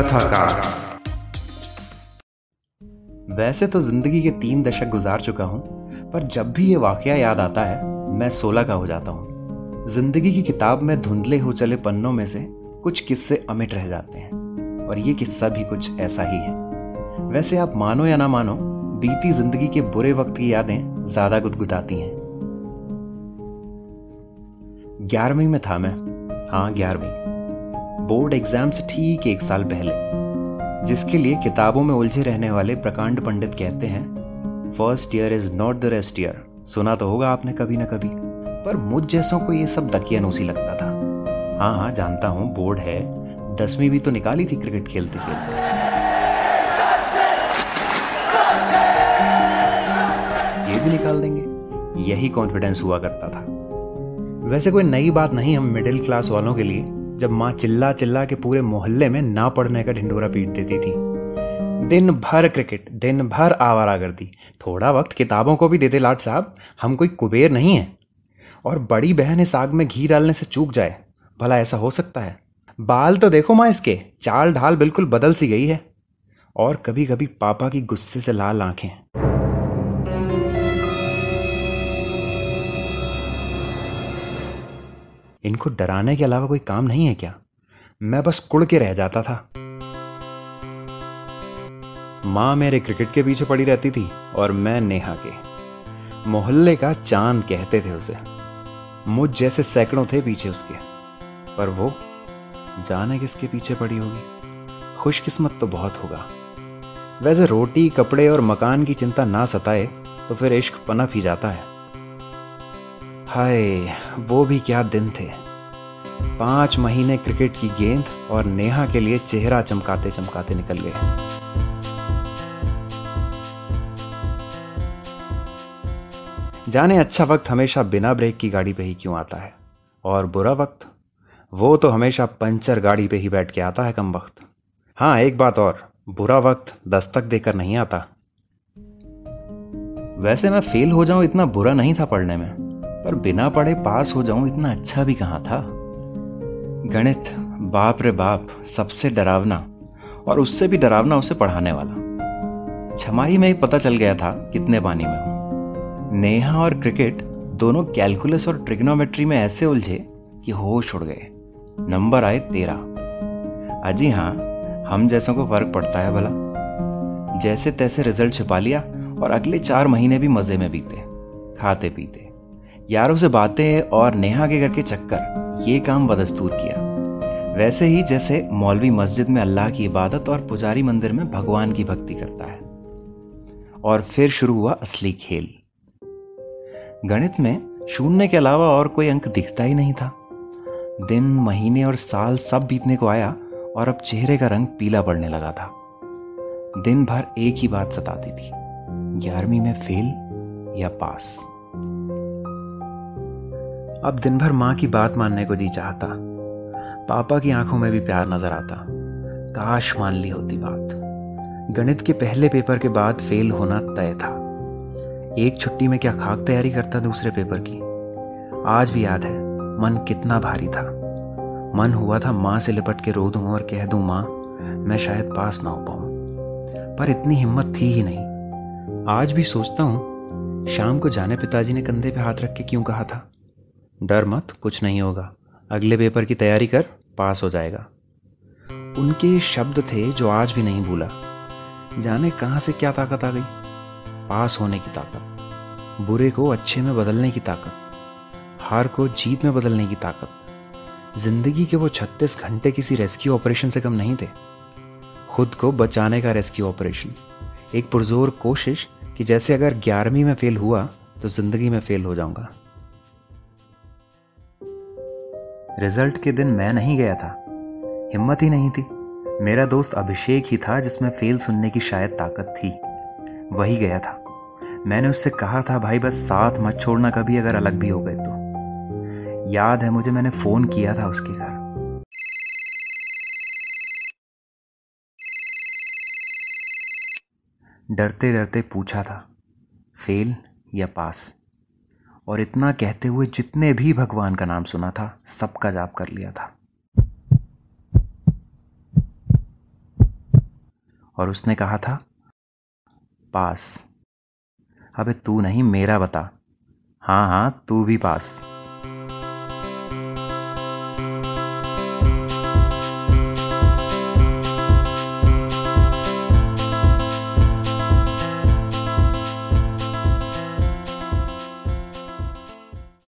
कथाकार। वैसे तो ज़िंदगी के तीन दशक गुजार चुका हूँ, पर जब भी ये वाकया याद आता है, मैं सोलह का हो जाता हूँ। ज़िंदगी की किताब में धुंधले हो चले पन्नों में से कुछ किस्से अमिट रह जाते हैं, और ये किस्सा भी कुछ ऐसा ही है। वैसे आप मानो या ना मानो, बीती ज़िंदगी के बुरे वक्त की यादें ज़्यादा गुदगुदाती हैं। ग्यारहवीं में था मैं। हाँ ग्यारहवीं। बोर्ड एग्ज़ाम से ठीक एक साल पहले, जिसके लिए किताबों में उलझे रहने वाले प्रकांड पंडित कहते हैं first year is not the rest year सुना तो होगा आपने कभी ना कभी, पर मुझ जैसों को ये सब दकियानूसी लगता था। हाँ हाँ जानता हूँ, बोर्ड है। दसवीं भी तो निकाली थी क्रिकेट खेलते खेलते। ये भी निकाल देंगे। यही कॉन्फिडेंस हुआ करता था। वैसे कोई नई बात नहीं हम मिडिल क्लास वालों के लिए। जब माँ चिल्ला चिल्ला के पूरे मोहल्ले में ना पढ़ने का ढिंडोरा पीट देती थी। दिन भर क्रिकेट, दिन भर आवारा करती। थोड़ा वक्त किताबों को भी देते लाट साहब, हम कोई कुबेर नहीं है। और बड़ी बहन इस आग में घी डालने से चूक जाए, भला ऐसा हो सकता है? बाल तो देखो माँ इसके, चाल ढाल बिल्कुल बदल सी गई है। और कभी कभी पापा की गुस्से से लाल आँखें। इनको डराने के अलावा कोई काम नहीं है क्या? मैं बस कुड़ के रह जाता था। माँ मेरे क्रिकेट के पीछे पड़ी रहती थी और मैं नेहा के। मोहल्ले का चाँद कहते थे उसे। मुझ जैसे सैकड़ों थे पीछे उसके। पर वो जाने किसके पीछे पड़ी होगी। खुशकिस्मत तो बहुत होगा। वैसे रोटी, कपड़े और मकान की चिंता ना सताए तो फिर इश्क पनप ही जाता है। हाय वो भी क्या दिन थे। पाँच महीने क्रिकेट की गेंद और नेहा के लिए चेहरा चमकाते चमकाते निकल गए। जाने अच्छा वक्त हमेशा बिना ब्रेक की गाड़ी पे ही क्यों आता है? और बुरा वक्त? वो तो हमेशा पंचर गाड़ी पे ही बैठ के आता है कम वक्त। हाँ एक बात और, बुरा वक्त दस्तक देकर नहीं आता। वैसे मैं फेल हो जाऊँ इतना बुरा नहीं था पढ़ने में। पर बिना पढ़े पास हो जाऊँ इतना अच्छा भी कहाँ था? गणित, बाप रे बाप, सबसे डरावना और उससे भी डरावना उसे पढ़ाने वाला। छमाही में ही पता चल गया था कितने पानी में हूँ। नेहा और क्रिकेट दोनों कैलकुलस और ट्रिग्नोमेट्री में ऐसे उलझे कि होश उड़ गए। नंबर आए तेरह। अजी हाँ हम जैसों को फ़र्क पड़ता है भला। जैसे तैसे रिज़ल्ट छिपा लिया और अगले चार महीने भी मज़े में बीते, खाते पीते। यारों से बातें और नेहा के घर के चक्कर, ये काम बदस्तूर किया। वैसे ही जैसे मौलवी मस्जिद में अल्लाह की इबादत और पुजारी मंदिर में भगवान की भक्ति करता है। और फिर शुरू हुआ असली खेल। गणित में शून्य के अलावा और कोई अंक दिखता ही नहीं था। दिन, महीने और साल सब बीतने को आया और अब चेहरे का रंग पीला पड़ने लगा था। दिन भर एक ही बात सताती थी, ग्यारहवीं में फेल या पास। अब दिन भर माँ की बात मानने को जी चाहता। पापा की आँखों में भी प्यार नज़र आता। काश मान ली होती बात। गणित के पहले पेपर के बाद फेल होना तय था। एक छुट्टी में क्या खाक तैयारी करता दूसरे पेपर की? आज भी याद है, मन कितना भारी था। मन हुआ था माँ से लिपट के रो दूँ और कह दूँ, माँ, मैं शायद पास ना हो पाऊँ। पर इतनी हिम्मत थी ही नहीं। आज भी सोचता हूँ, शाम को जाने पिताजी ने कंधे पे हाथ रख के क्यों कहा था? डर मत, कुछ नहीं होगा। अगले पेपर की तैयारी कर, पास हो जाएगा। उनके शब्द थे जो आज भी नहीं भूला। जाने कहाँ से क्या ताकत आ गई? पास होने की ताकत। बुरे को अच्छे में बदलने की ताकत। हार को जीत में बदलने की ताकत। ज़िंदगी के वो छत्तीस घंटे किसी रेस्क्यू ऑपरेशन से कम नहीं थे। खुद को बचाने का रेस्क्यू ऑपरेशन। एक पुरजोर कोशिश कि जैसे अगर ग्यारहवीं में फेल हुआ तो ज़िंदगी में फेल हो जाऊँगा। रिज़ल्ट के दिन मैं नहीं गया था। हिम्मत ही नहीं थी। मेरा दोस्त अभिषेक ही था जिसमें फेल सुनने की शायद ताकत थी। वही गया था। मैंने उससे कहा था, भाई, बस साथ मत छोड़ना, कभी अगर अलग भी हो गए तो। याद है मुझे, मैंने फ़ोन किया था उसके घर। डरते डरते पूछा था, फेल या पास? और इतना कहते हुए जितने भी भगवान का नाम सुना था, सबका जाप कर लिया था। और उसने कहा था, पास। अबे तू नहीं, मेरा बता। हाँ हाँ तू भी पास।